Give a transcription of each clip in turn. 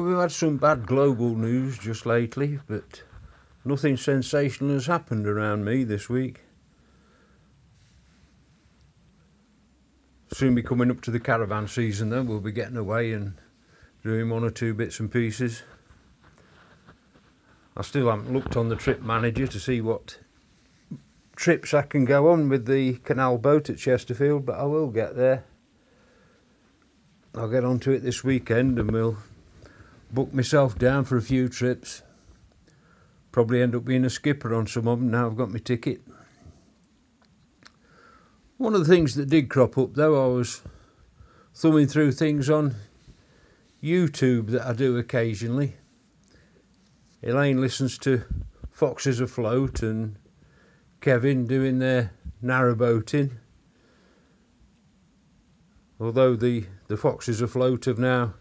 Well, we've had some bad global news just lately, but nothing sensational has happened around me this week. Soon be coming up to the caravan season, then we'll be getting away and doing one or two bits and pieces. I still haven't looked on the trip manager to see what trips I can go on with the canal boat at Chesterfield, but I will get there. I'll get onto it this weekend and we'll book myself down for a few trips. Probably end up being a skipper on some of them now I've got my ticket. One of the things that did crop up though, I was thumbing through things on YouTube that I do occasionally. Elaine listens to Foxes Afloat and Kevin doing their narrowboating. Although the, the Foxes Afloat have now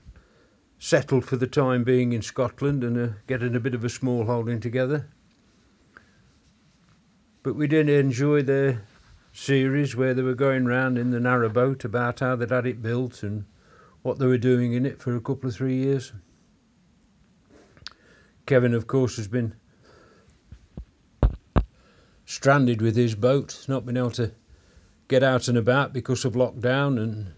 settled for the time being in Scotland and are getting a bit of a small holding together. But we did enjoy the series where they were going round in the narrow boat about how they'd had it built and what they were doing in it for a couple of three years. Kevin, of course, has been stranded with his boat, not been able to get out and about because of lockdown and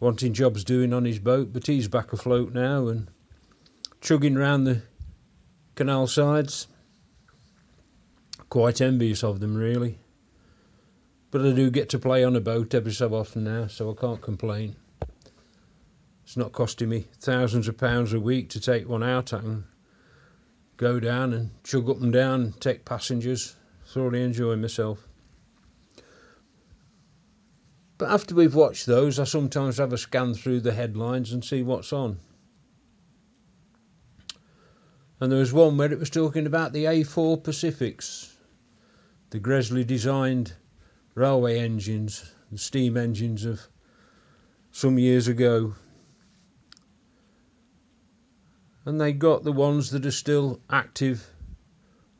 wanting jobs doing on his boat, but he's back afloat now and chugging round the canal sides. Quite envious of them, really. But I do get to play on a boat every so often now, so I can't complain. It's not costing me thousands of pounds a week to take one out. Can go down and chug up and down and take passengers thoroughly enjoying myself. But after we've watched those, I sometimes have a scan through the headlines and see what's on. And there was one where it was talking about the A4 Pacifics, the Gresley designed railway engines, the steam engines of some years ago. And they got the ones that are still active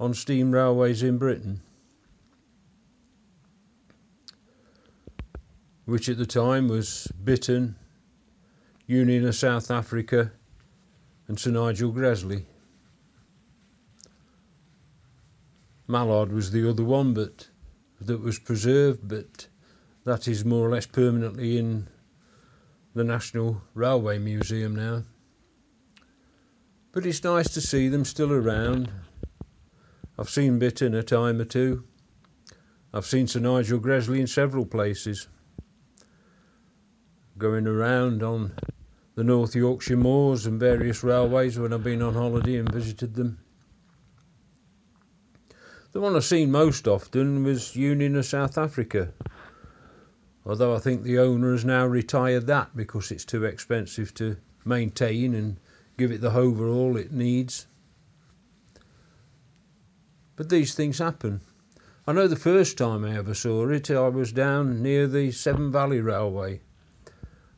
on steam railways in Britain. Which at the time was Bittern, Union of South Africa, and Sir Nigel Gresley. Mallard was the other one, but that was preserved, but that is more or less permanently in the National Railway Museum now. But it's nice to see them still around. I've seen Bittern a time or two. I've seen Sir Nigel Gresley in several places going around on the North Yorkshire moors and various railways when I've been on holiday and visited them. The one I've seen most often was Union of South Africa, although I think the owner has now retired that because it's too expensive to maintain and give it the overhaul it needs. But these things happen. I know the first time I ever saw it, I was down near the Severn Valley Railway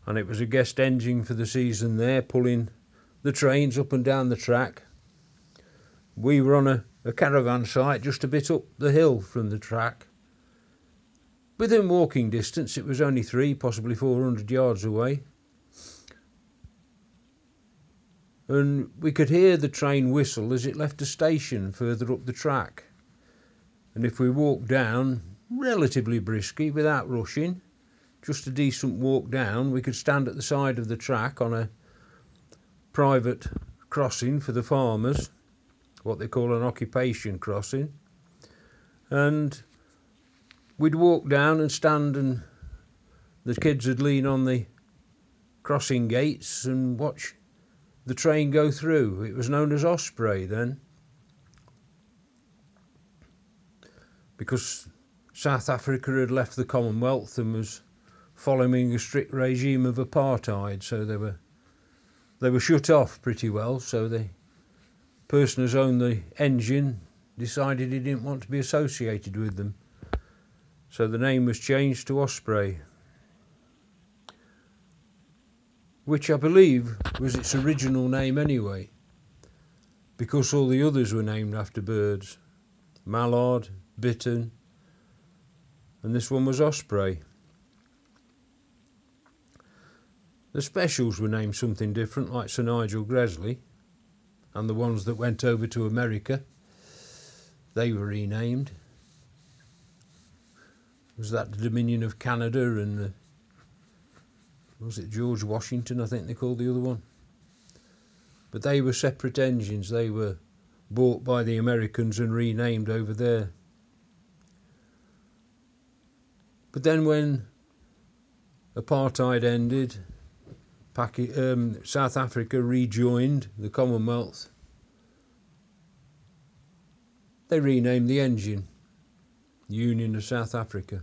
and it was a guest engine for the season there, pulling the trains up and down the track. We were on a, a caravan site just a bit up the hill from the track. Within walking distance, it was only three, possibly 400 yards away. And we could hear the train whistle as it left a station further up the track. And if we walked down relatively briskly without rushing, just a decent walk down. We could stand at the side of the track on a private crossing for the farmers, what they call an occupation crossing. And we'd walk down and stand, and the kids would lean on the crossing gates and watch the train go through. It was known as Osprey then. Because South Africa had left the Commonwealth and was following a strict regime of apartheid, so they were they were shut off pretty well. So the person who's owned the engine decided he didn't want to be associated with them, so the name was changed to Osprey, which I believe was its original name anyway, because all the others were named after birds, mallard, bittern, and this one was Osprey. The specials were named something different, like Sir Nigel Gresley, and the ones that went over to America, they were renamed. Was that the Dominion of Canada and was it George Washington? I think they called the other one. But they were separate engines. They were bought by the Americans and renamed over there. But then when apartheid ended, um, South Africa rejoined the Commonwealth. They renamed the engine Union of South Africa.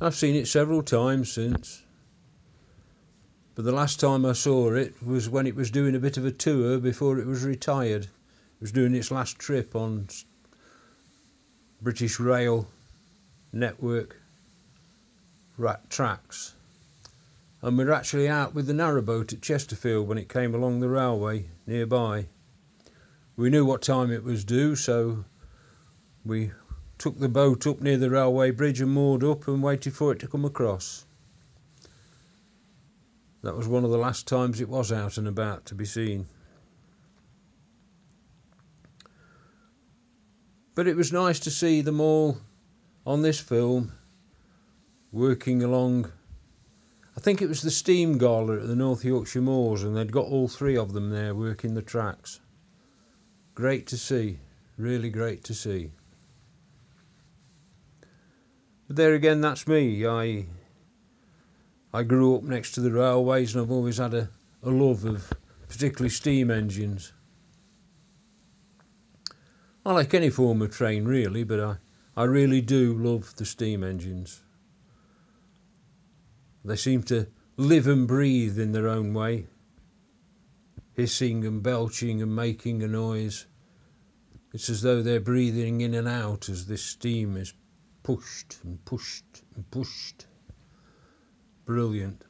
I've seen it several times since. But the last time I saw it was when it was doing a bit of a tour before it was retired. It was doing its last trip on British Rail network rat tracks. And we were actually out with the narrowboat at Chesterfield when it came along the railway nearby. We knew what time it was due, so we took the boat up near the railway bridge and moored up and waited for it to come across. That was one of the last times it was out and about to be seen. But it was nice to see them all on this film working along. I think it was the steam gala at the North Yorkshire Moors, and they'd got all three of them there working the tracks. Great to see, really great to see. But there again, that's me. I I grew up next to the railways and I've always had a, a love of particularly steam engines. I like any form of train really, but I, I really do love the steam engines. They seem to live and breathe in their own way, hissing and belching and making a noise. It's as though they're breathing in and out as this steam is pushed and pushed and pushed brilliant.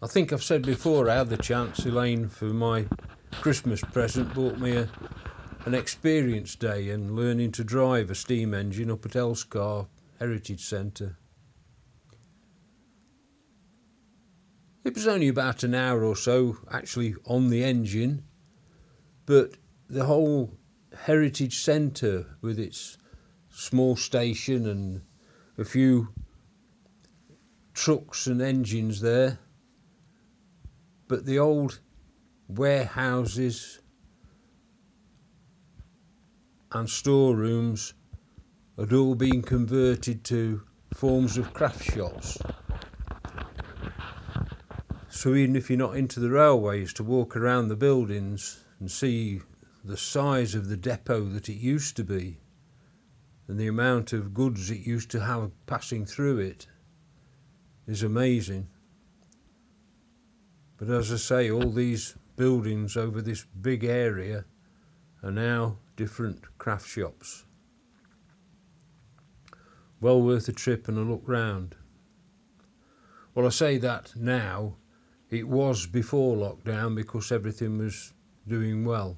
I think I've said before I had the chance, Elaine, for my Christmas present, bought me a, an experience day and learning to drive a steam engine up at Elsecar Heritage Centre. It was only about an hour or so actually on the engine, but the whole Heritage Centre with its small station and a few trucks and engines there, but the old warehouses and storerooms had all been converted to forms of craft shops. So even if you're not into the railways, to walk around the buildings and see the size of the depot that it used to be and the amount of goods it used to have passing through it is amazing. But as I say, all these buildings over this big area are now different craft shops. Well worth a trip and a look round. Well, I say that now. It was before lockdown because everything was doing well.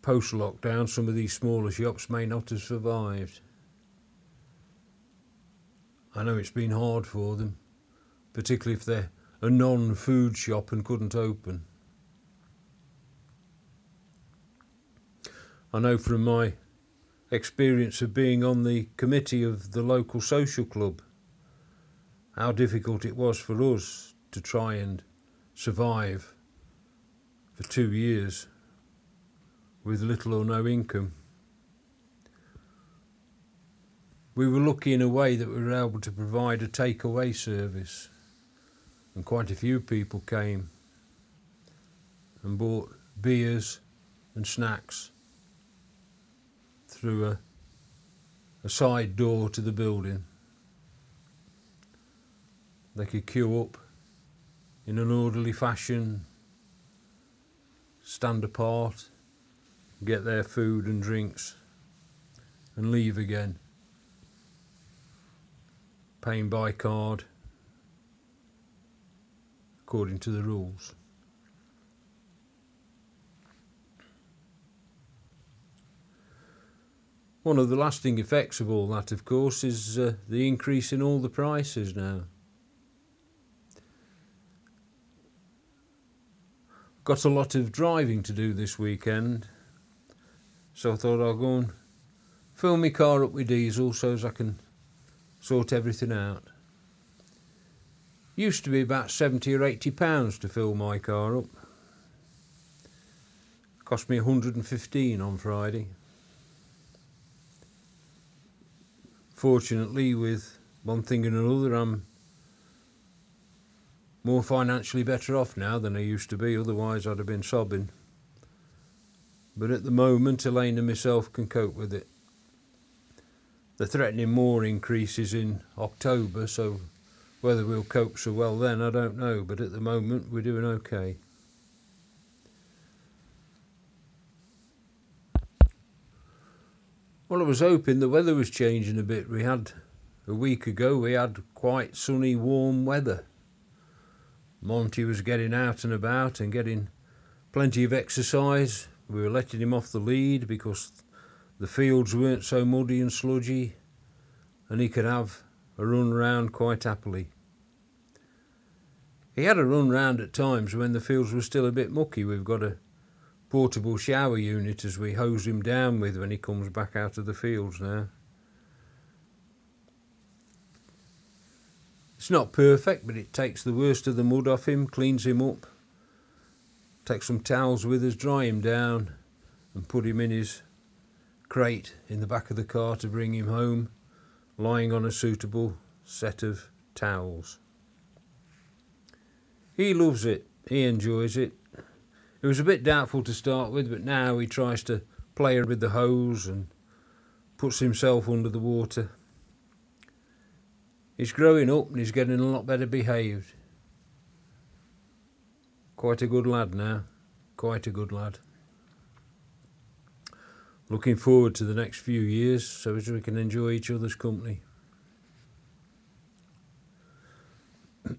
Post lockdown, some of these smaller shops may not have survived. I know it's been hard for them, particularly if they're a non food shop and couldn't open. I know from my experience of being on the committee of the local social club how difficult it was for us to try and survive for two years with little or no income. we were lucky in a way that we were able to provide a takeaway service, and quite a few people came and bought beers and snacks through a, a side door to the building. They could queue up in an orderly fashion, stand apart, get their food and drinks, and leave again paying by card according to the rules. One of the lasting effects of all that, of course, is uh, the increase in all the prices now. got a lot of driving to do this weekend, so I thought I'll go and fill my car up with diesel so as I can sort everything out. Used to be about 70 or 80 pounds to fill my car up. Cost me 115 on Friday. Fortunately, with one thing and another, I'm more financially better off now than I used to be, otherwise, I'd have been sobbing. But at the moment, Elaine and myself can cope with it. They're threatening more increases in October, so whether we'll cope so well then, I don't know, but at the moment, we're doing okay. Well, I was hoping the weather was changing a bit. We had, a week ago, we had quite sunny, warm weather. Monty was getting out and about and getting plenty of exercise. We were letting him off the lead because the fields weren't so muddy and sludgy, and he could have a run round quite happily. He had a run round at times when the fields were still a bit mucky. We've got a portable shower unit as we hose him down with when he comes back out of the fields now. It's not perfect, but it takes the worst of the mud off him, cleans him up, takes some towels with us, dry him down, and put him in his crate in the back of the car to bring him home, lying on a suitable set of towels. He loves it, he enjoys it. It was a bit doubtful to start with, but now he tries to play with the hose and puts himself under the water. He's growing up and he's getting a lot better behaved. Quite a good lad now. Quite a good lad. Looking forward to the next few years so as we can enjoy each other's company.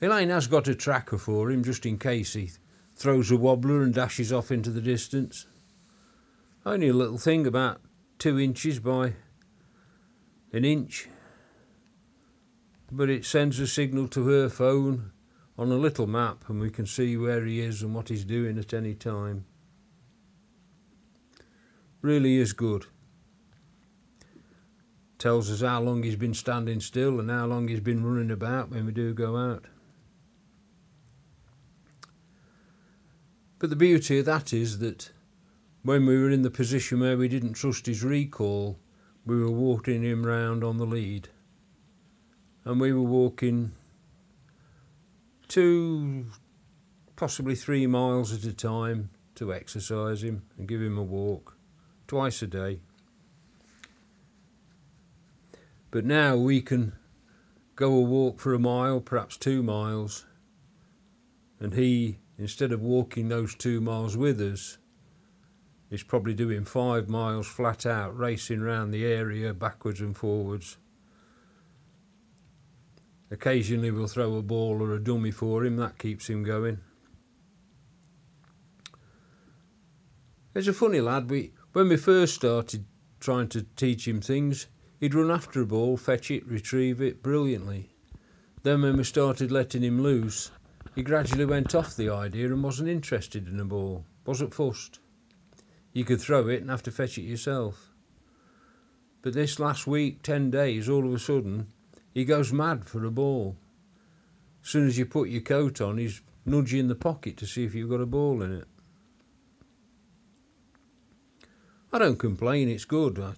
Elaine has got a tracker for him just in case he throws a wobbler and dashes off into the distance. Only a little thing about two inches by an inch but it sends a signal to her phone on a little map and we can see where he is and what he's doing at any time. Really is good. Tells us how long he's been standing still and how long he's been running about when we do go out. But the beauty of that is that when we were in the position where we didn't trust his recall, we were walking him round on the lead and we were walking two, possibly three miles at a time to exercise him and give him a walk twice a day. But now we can go a walk for a mile, perhaps two miles, and he, instead of walking those two miles with us, is probably doing five miles flat out, racing round the area backwards and forwards Occasionally we'll throw a ball or a dummy for him, that keeps him going. He's a funny lad. We, when we first started trying to teach him things, he'd run after a ball, fetch it, retrieve it brilliantly. Then when we started letting him loose, he gradually went off the idea and wasn't interested in a ball, wasn't fussed. You could throw it and have to fetch it yourself. But this last week, ten days, all of a sudden, he goes mad for a ball. As soon as you put your coat on, he's nudging the pocket to see if you've got a ball in it. I don't complain, it's good. I,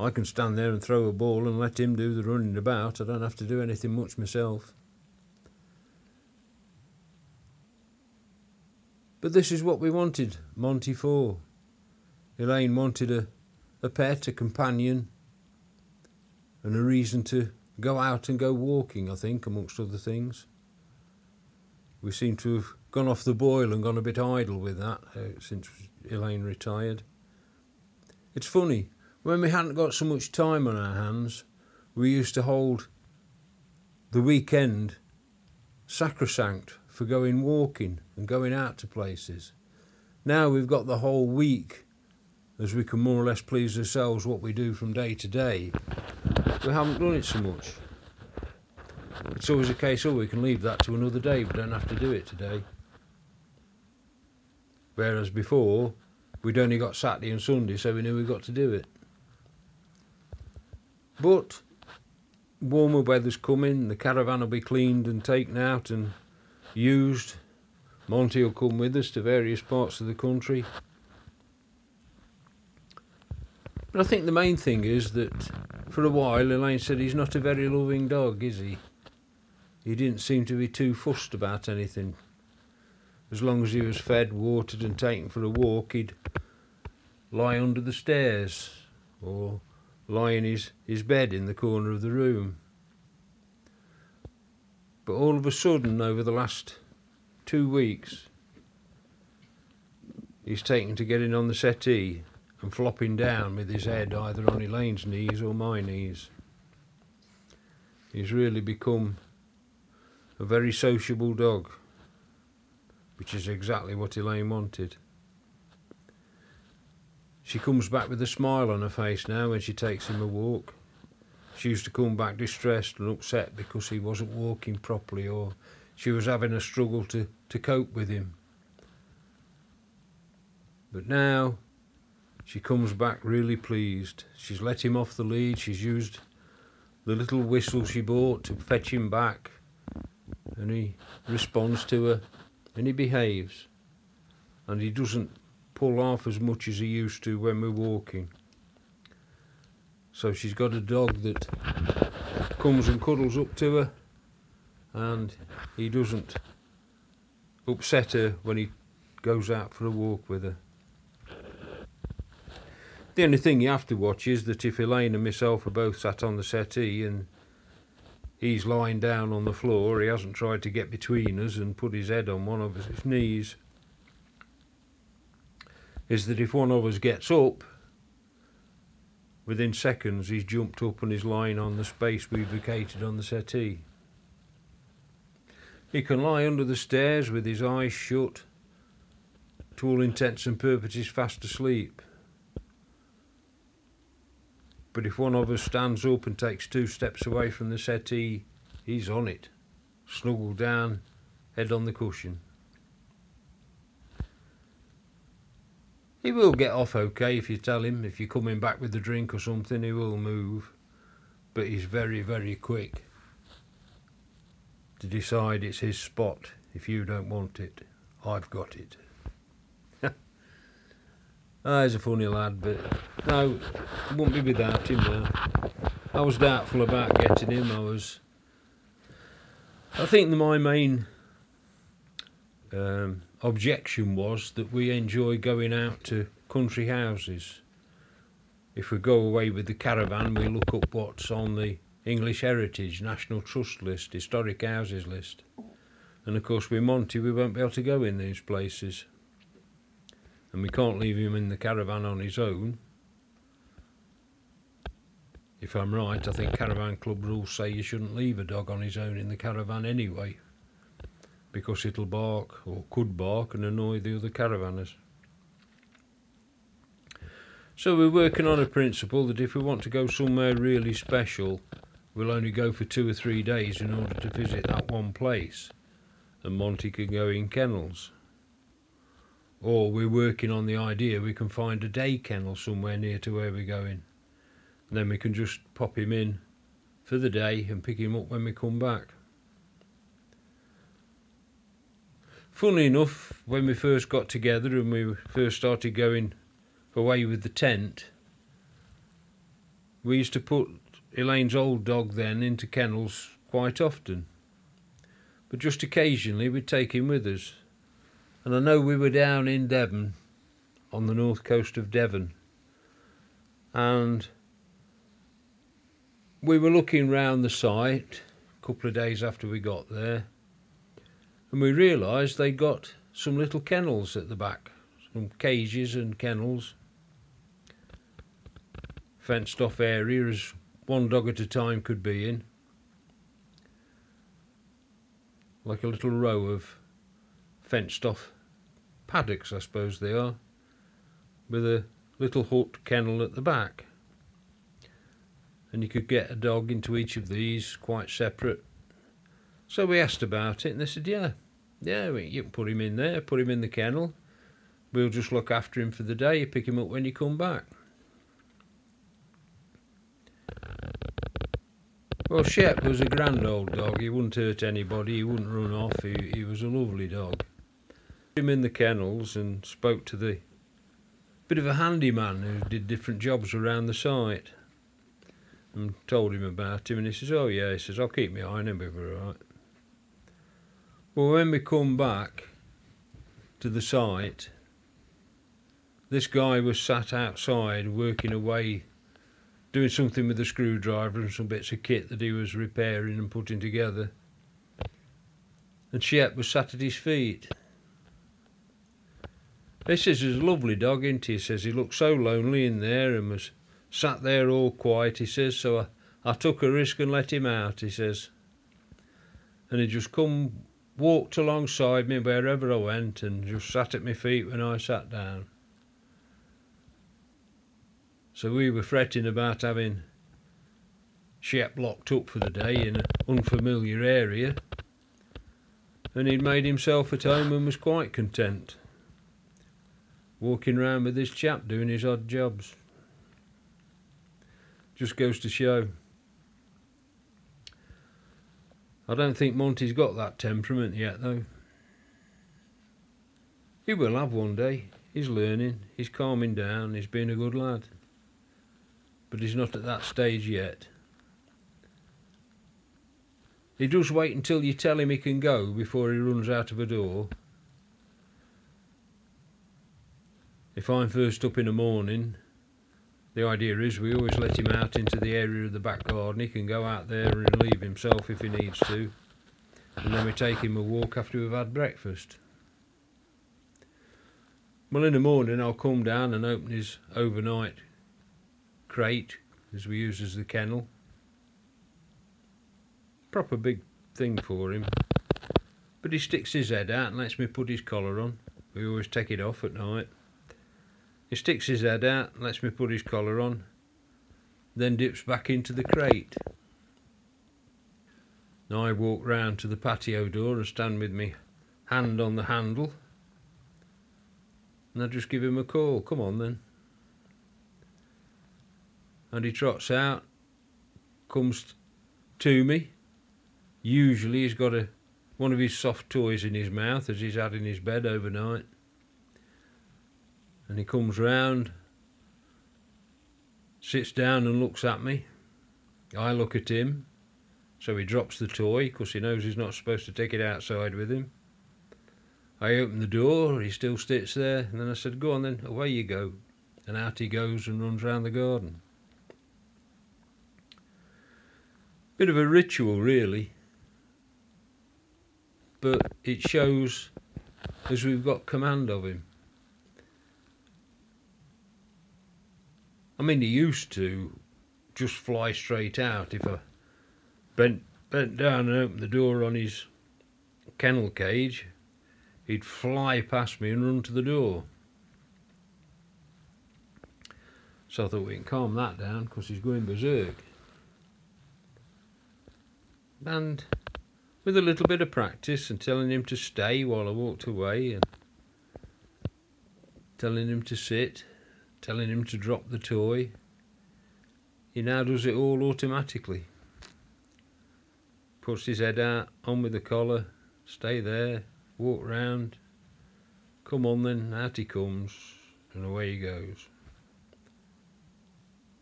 I can stand there and throw a ball and let him do the running about. I don't have to do anything much myself. But this is what we wanted Monty for. Elaine wanted a, a pet, a companion, and a reason to go out and go walking, I think, amongst other things. We seem to have gone off the boil and gone a bit idle with that uh, since Elaine retired. It's funny, when we hadn't got so much time on our hands, we used to hold the weekend sacrosanct for going walking and going out to places. Now we've got the whole week as we can more or less please ourselves what we do from day to day we haven't done it so much. It's always a case, oh, we can leave that to another day, we don't have to do it today. Whereas before, we'd only got Saturday and Sunday, so we knew we got to do it. But warmer weather's coming, the caravan will be cleaned and taken out and used. Monty will come with us to various parts of the country. But I think the main thing is that for a while Elaine said he's not a very loving dog, is he? He didn't seem to be too fussed about anything. As long as he was fed, watered, and taken for a walk, he'd lie under the stairs or lie in his, his bed in the corner of the room. But all of a sudden, over the last two weeks, he's taken to getting on the settee and flopping down with his head either on Elaine's knees or my knees. He's really become a very sociable dog, which is exactly what Elaine wanted. She comes back with a smile on her face now when she takes him a walk. She used to come back distressed and upset because he wasn't walking properly or she was having a struggle to, to cope with him. But now she comes back really pleased. She's let him off the lead. She's used the little whistle she bought to fetch him back. And he responds to her and he behaves. And he doesn't pull off as much as he used to when we're walking. So she's got a dog that comes and cuddles up to her, and he doesn't upset her when he goes out for a walk with her. The only thing you have to watch is that if Elaine and myself are both sat on the settee and he's lying down on the floor, he hasn't tried to get between us and put his head on one of his knees is that if one of us gets up, within seconds he's jumped up and is lying on the space we've vacated on the settee. He can lie under the stairs with his eyes shut, to all intents and purposes fast asleep. But if one of us stands up and takes two steps away from the settee, he's on it, snuggled down, head on the cushion. He will get off okay if you tell him. If you're coming back with a drink or something, he will move. But he's very, very quick to decide it's his spot. If you don't want it, I've got it. ah, he's a funny lad, but no, wouldn't be without him now. I was doubtful about getting him. I was. I think my main um, objection was that we enjoy going out to country houses. If we go away with the caravan, we look up what's on the English Heritage National Trust list, historic houses list. And of course, with Monty, we won't be able to go in these places. And we can't leave him in the caravan on his own. If I'm right, I think caravan club rules say you shouldn't leave a dog on his own in the caravan anyway because it'll bark or could bark and annoy the other caravanners. So we're working on a principle that if we want to go somewhere really special, we'll only go for two or three days in order to visit that one place, and Monty can go in kennels. Or we're working on the idea we can find a day kennel somewhere near to where we're going. And then we can just pop him in for the day and pick him up when we come back. Funny enough, when we first got together and we first started going away with the tent, we used to put Elaine's old dog then into kennels quite often. But just occasionally we'd take him with us. And I know we were down in Devon, on the north coast of Devon, and we were looking round the site a couple of days after we got there and we realised they got some little kennels at the back, some cages and kennels, fenced off areas one dog at a time could be in, like a little row of fenced off paddocks, I suppose they are, with a little hut kennel at the back. And you could get a dog into each of these quite separate. So we asked about it, and they said, yeah, yeah, you can put him in there, put him in the kennel. we'll just look after him for the day, You pick him up when you come back. Well, Shep was a grand old dog. He wouldn't hurt anybody. He wouldn't run off. He, he was a lovely dog. Put him in the kennels and spoke to the bit of a handyman who did different jobs around the site and told him about him and he says, oh yeah, he says, I'll keep my eye on him, we'll be alright. Well, when we come back to the site, this guy was sat outside working away, doing something with a screwdriver and some bits of kit that he was repairing and putting together. And Shep was sat at his feet. Says, he's a lovely dog, isn't he? He says, he looked so lonely in there and was sat there all quiet, he says, so I, I took a risk and let him out, he says. And he just come, walked alongside me wherever I went and just sat at my feet when I sat down. So we were fretting about having Shep locked up for the day in an unfamiliar area, and he'd made himself at home and was quite content walking round with this chap doing his odd jobs. Just goes to show. I don't think Monty's got that temperament yet, though. He will have one day. He's learning, he's calming down, he's being a good lad. But he's not at that stage yet. He does wait until you tell him he can go before he runs out of a door. if I'm first up in the morning, the idea is we always let him out into the area of the back garden. He can go out there and relieve himself if he needs to. And then we take him a walk after we've had breakfast. Well, in the morning I'll come down and open his overnight crate, as we use as the kennel. Proper big thing for him. But he sticks his head out and lets me put his collar on. We always take it off at night. He sticks his head out, lets me put his collar on, then dips back into the crate. Now I walk round to the patio door and stand with me hand on the handle, and I just give him a call. Come on then. And he trots out, comes to me. Usually he's got a one of his soft toys in his mouth as he's had in his bed overnight and he comes round, sits down and looks at me. I look at him, so he drops the toy because he knows he's not supposed to take it outside with him. I open the door, he still sits there, and then I said, Go on then, away you go. And out he goes and runs round the garden. Bit of a ritual, really, but it shows as we've got command of him. I mean, he used to just fly straight out. If I bent, bent down and opened the door on his kennel cage, he'd fly past me and run to the door. So I thought we can calm that down because he's going berserk. And with a little bit of practice and telling him to stay while I walked away and telling him to sit telling him to drop the toy. He now does it all automatically. Puts his head out, on with the collar, stay there, walk round. Come on then, out he comes, and away he goes.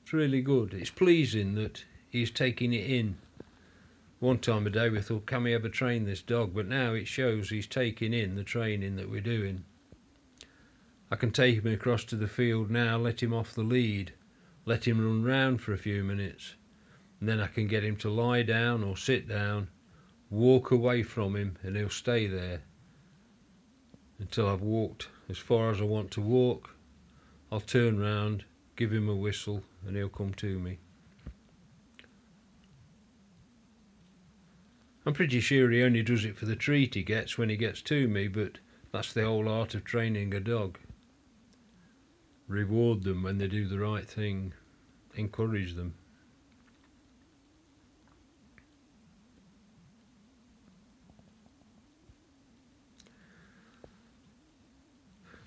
It's really good. It's pleasing that he's taking it in. One time a day we thought, can we ever train this dog? But now it shows he's taking in the training that we're doing. I can take him across to the field now, let him off the lead, let him run round for a few minutes, and then I can get him to lie down or sit down, walk away from him, and he'll stay there until I've walked as far as I want to walk. I'll turn round, give him a whistle, and he'll come to me. I'm pretty sure he only does it for the treat he gets when he gets to me, but that's the whole art of training a dog reward them when they do the right thing, encourage them.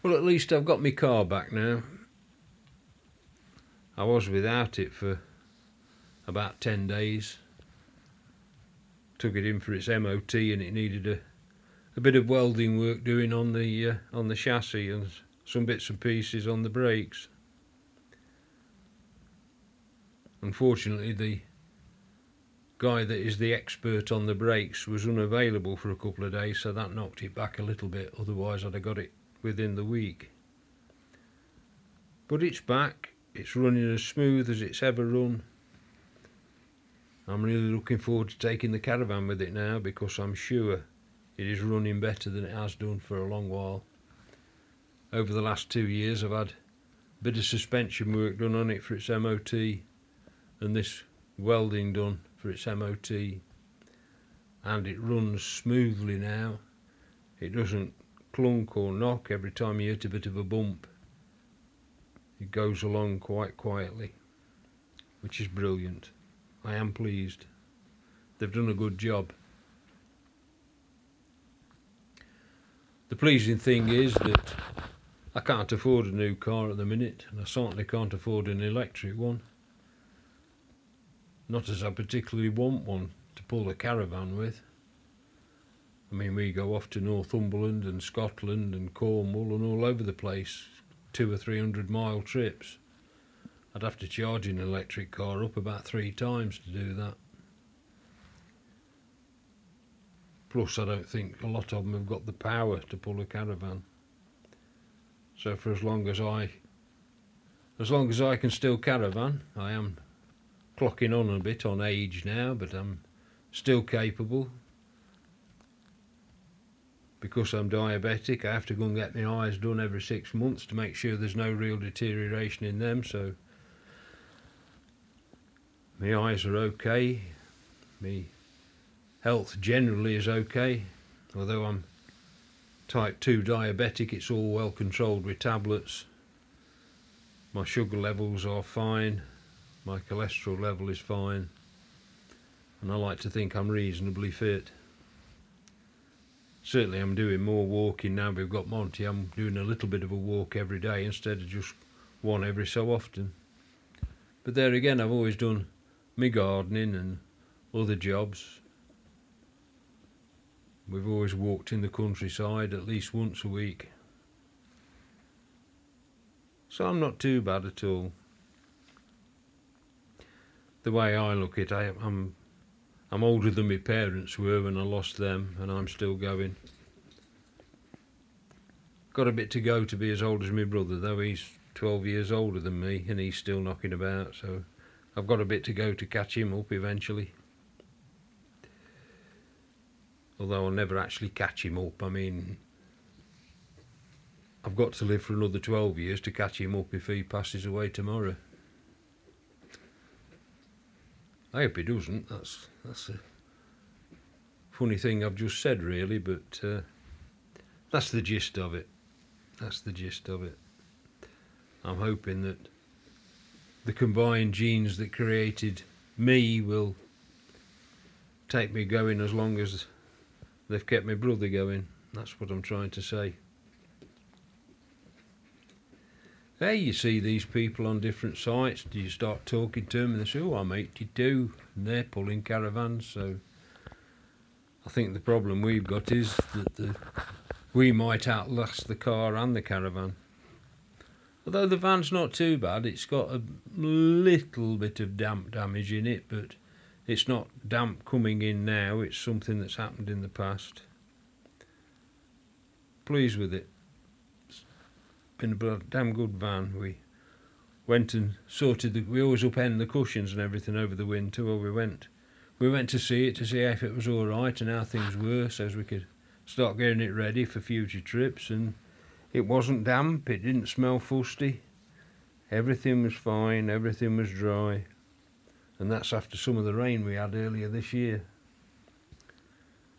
Well, at least I've got my car back now. I was without it for about 10 days. Took it in for its MOT and it needed a, a bit of welding work doing on the uh, on the chassis and some bits and pieces on the brakes. Unfortunately, the guy that is the expert on the brakes was unavailable for a couple of days, so that knocked it back a little bit. Otherwise, I'd have got it within the week. But it's back. It's running as smooth as it's ever run. I'm really looking forward to taking the caravan with it now because I'm sure it is running better than it has done for a long while. Over the last two years, I've had a bit of suspension work done on it for its MOT and this welding done for its MOT, and it runs smoothly now. It doesn't clunk or knock every time you hit a bit of a bump. It goes along quite quietly, which is brilliant. I am pleased. They've done a good job. The pleasing thing is that I can't afford a new car at the minute, and I certainly can't afford an electric one. Not as I particularly want one to pull a caravan with. I mean, we go off to Northumberland and Scotland and Cornwall and all over the place, two or three hundred mile trips. I'd have to charge an electric car up about three times to do that. Plus, I don't think a lot of them have got the power to pull a caravan. So for as long as I, as long as I can still caravan, I am clocking on a bit on age now, but I'm still capable. Because I'm diabetic, I have to go and get my eyes done every six months to make sure there's no real deterioration in them. So my eyes are okay. My health generally is okay. Although I'm type 2 diabetic, it's all well controlled with tablets. My sugar levels are fine. My cholesterol level is fine. And I like to think I'm reasonably fit. Certainly, I'm doing more walking now we've got Monty. I'm doing a little bit of a walk every day instead of just one every so often. But there again, I've always done me gardening and other jobs. We've always walked in the countryside at least once a week. So I'm not too bad at all. The way I look at it, I'm I'm older than my parents were when I lost them, and I'm still going. Got a bit to go to be as old as my brother, though he's 12 years older than me, and he's still knocking about, so I've got a bit to go to catch him up eventually. Although I'll never actually catch him up, I mean, I've got to live for another 12 years to catch him up if he passes away tomorrow. I hope he doesn't. That's that's a funny thing I've just said, really, but uh, that's the gist of it. That's the gist of it. I'm hoping that the combined genes that created me will take me going as long as they've kept my brother going. That's what I'm trying to say. Hey, you see these people on different sites, do you start talking to them and they say, oh, I'm 82, and they're pulling caravans, so I think the problem we've got is that the, we might outlast the car and the caravan. Although the van's not too bad, it's got a little bit of damp damage in it, but it's not damp coming in now, it's something that's happened in the past. Pleased with it been a damn good van. We went and sorted the. We always upend the cushions and everything over the winter. Well, we went, we went to see it to see if it was all right and how things were, so as we could start getting it ready for future trips. And it wasn't damp. It didn't smell fusty. Everything was fine. Everything was dry. And that's after some of the rain we had earlier this year.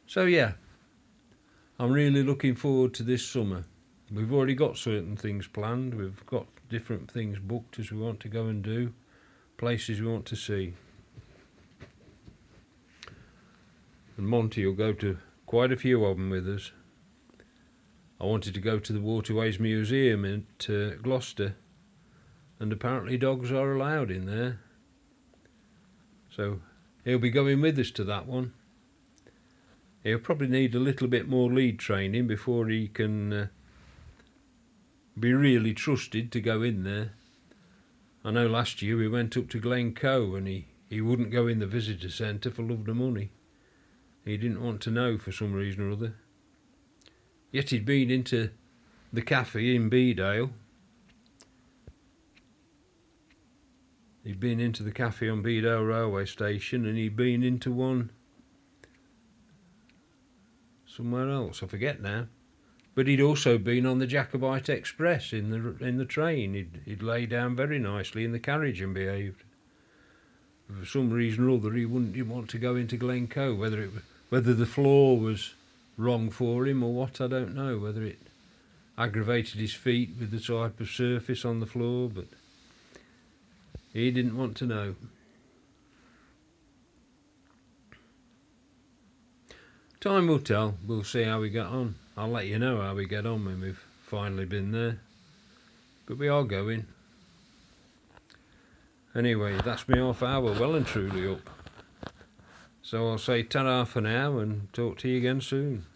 So yeah, I'm really looking forward to this summer. We've already got certain things planned. We've got different things booked as we want to go and do, places we want to see. And Monty will go to quite a few of them with us. I wanted to go to the Waterways Museum at uh, Gloucester, and apparently dogs are allowed in there. So he'll be going with us to that one. He'll probably need a little bit more lead training before he can uh, be really trusted to go in there. I know last year we went up to Glencoe and he, he wouldn't go in the visitor centre for love of money. He didn't want to know for some reason or other. Yet he'd been into the cafe in Bedale. He'd been into the cafe on Bedale railway station and he'd been into one somewhere else. I forget now. But he'd also been on the Jacobite Express in the in the train. He'd, he'd lay down very nicely in the carriage and behaved. For some reason or other, he wouldn't want to go into Glencoe. Whether it whether the floor was wrong for him or what, I don't know. Whether it aggravated his feet with the type of surface on the floor, but he didn't want to know. Time will tell. We'll see how we get on. I'll let you know how we get on when we've finally been there. But we are going. Anyway, that's me half hour well and truly up. So I'll say ta for now and talk to you again soon.